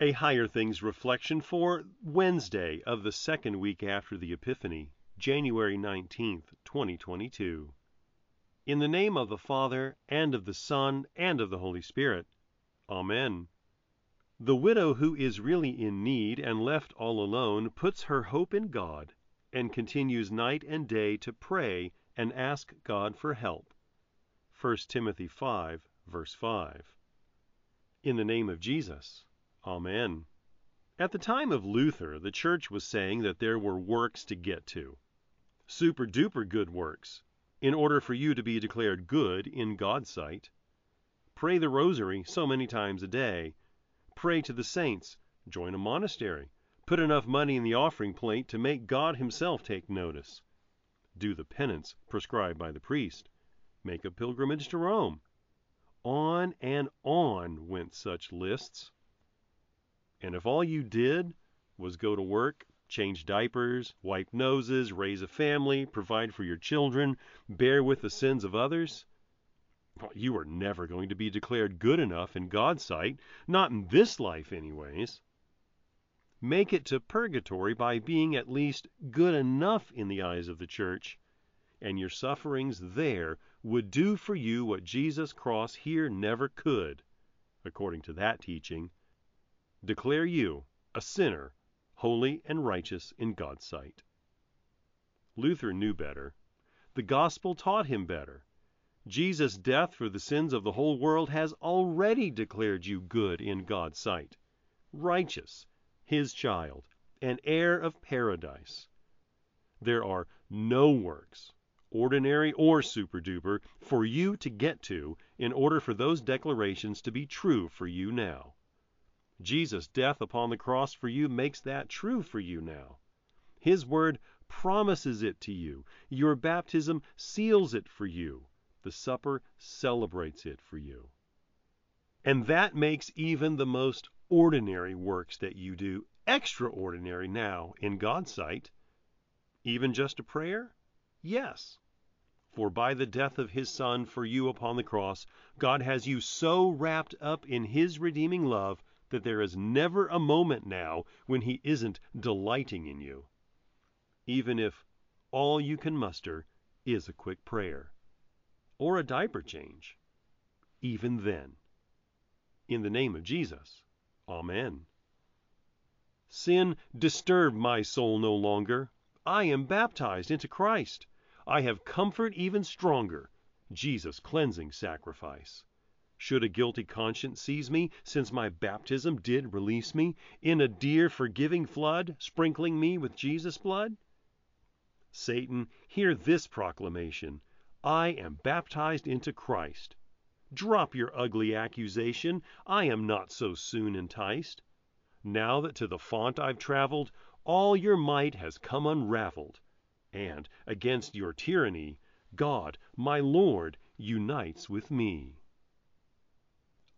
A Higher Things reflection for Wednesday of the second week after the Epiphany, January 19th, 2022. In the name of the Father, and of the Son, and of the Holy Spirit. Amen. The widow who is really in need and left all alone puts her hope in God and continues night and day to pray and ask God for help. 1 Timothy 5, verse 5. In the name of Jesus. Amen. At the time of Luther, the church was saying that there were works to get to. Super duper good works, in order for you to be declared good in God's sight. Pray the rosary so many times a day. Pray to the saints. Join a monastery. Put enough money in the offering plate to make God Himself take notice. Do the penance prescribed by the priest. Make a pilgrimage to Rome. On and on went such lists. And if all you did was go to work, change diapers, wipe noses, raise a family, provide for your children, bear with the sins of others, you are never going to be declared good enough in God's sight, not in this life, anyways. Make it to purgatory by being at least good enough in the eyes of the church, and your sufferings there would do for you what Jesus' cross here never could, according to that teaching declare you a sinner, holy and righteous in God's sight. Luther knew better. The gospel taught him better. Jesus' death for the sins of the whole world has already declared you good in God's sight, righteous, his child, an heir of paradise. There are no works, ordinary or super duper, for you to get to in order for those declarations to be true for you now. Jesus' death upon the cross for you makes that true for you now. His word promises it to you. Your baptism seals it for you. The supper celebrates it for you. And that makes even the most ordinary works that you do extraordinary now in God's sight. Even just a prayer? Yes. For by the death of his Son for you upon the cross, God has you so wrapped up in his redeeming love that there is never a moment now when He isn't delighting in you, even if all you can muster is a quick prayer or a diaper change. Even then. In the name of Jesus. Amen. Sin disturb my soul no longer. I am baptized into Christ. I have comfort even stronger, Jesus' cleansing sacrifice. Should a guilty conscience seize me, since my baptism did release me, in a dear forgiving flood, sprinkling me with Jesus' blood? Satan, hear this proclamation I am baptized into Christ. Drop your ugly accusation, I am not so soon enticed. Now that to the font I've traveled, all your might has come unraveled, and, against your tyranny, God, my Lord, unites with me.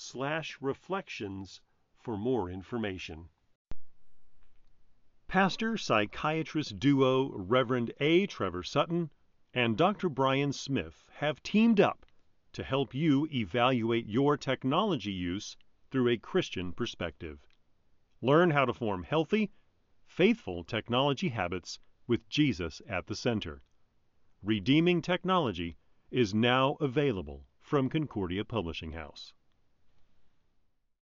www.higherthings.org/reflections for more information. Pastor psychiatrist duo Reverend A. Trevor Sutton and Dr. Brian Smith have teamed up to help you evaluate your technology use through a Christian perspective. Learn how to form healthy, faithful technology habits with Jesus at the center. Redeeming Technology is now available from Concordia Publishing House.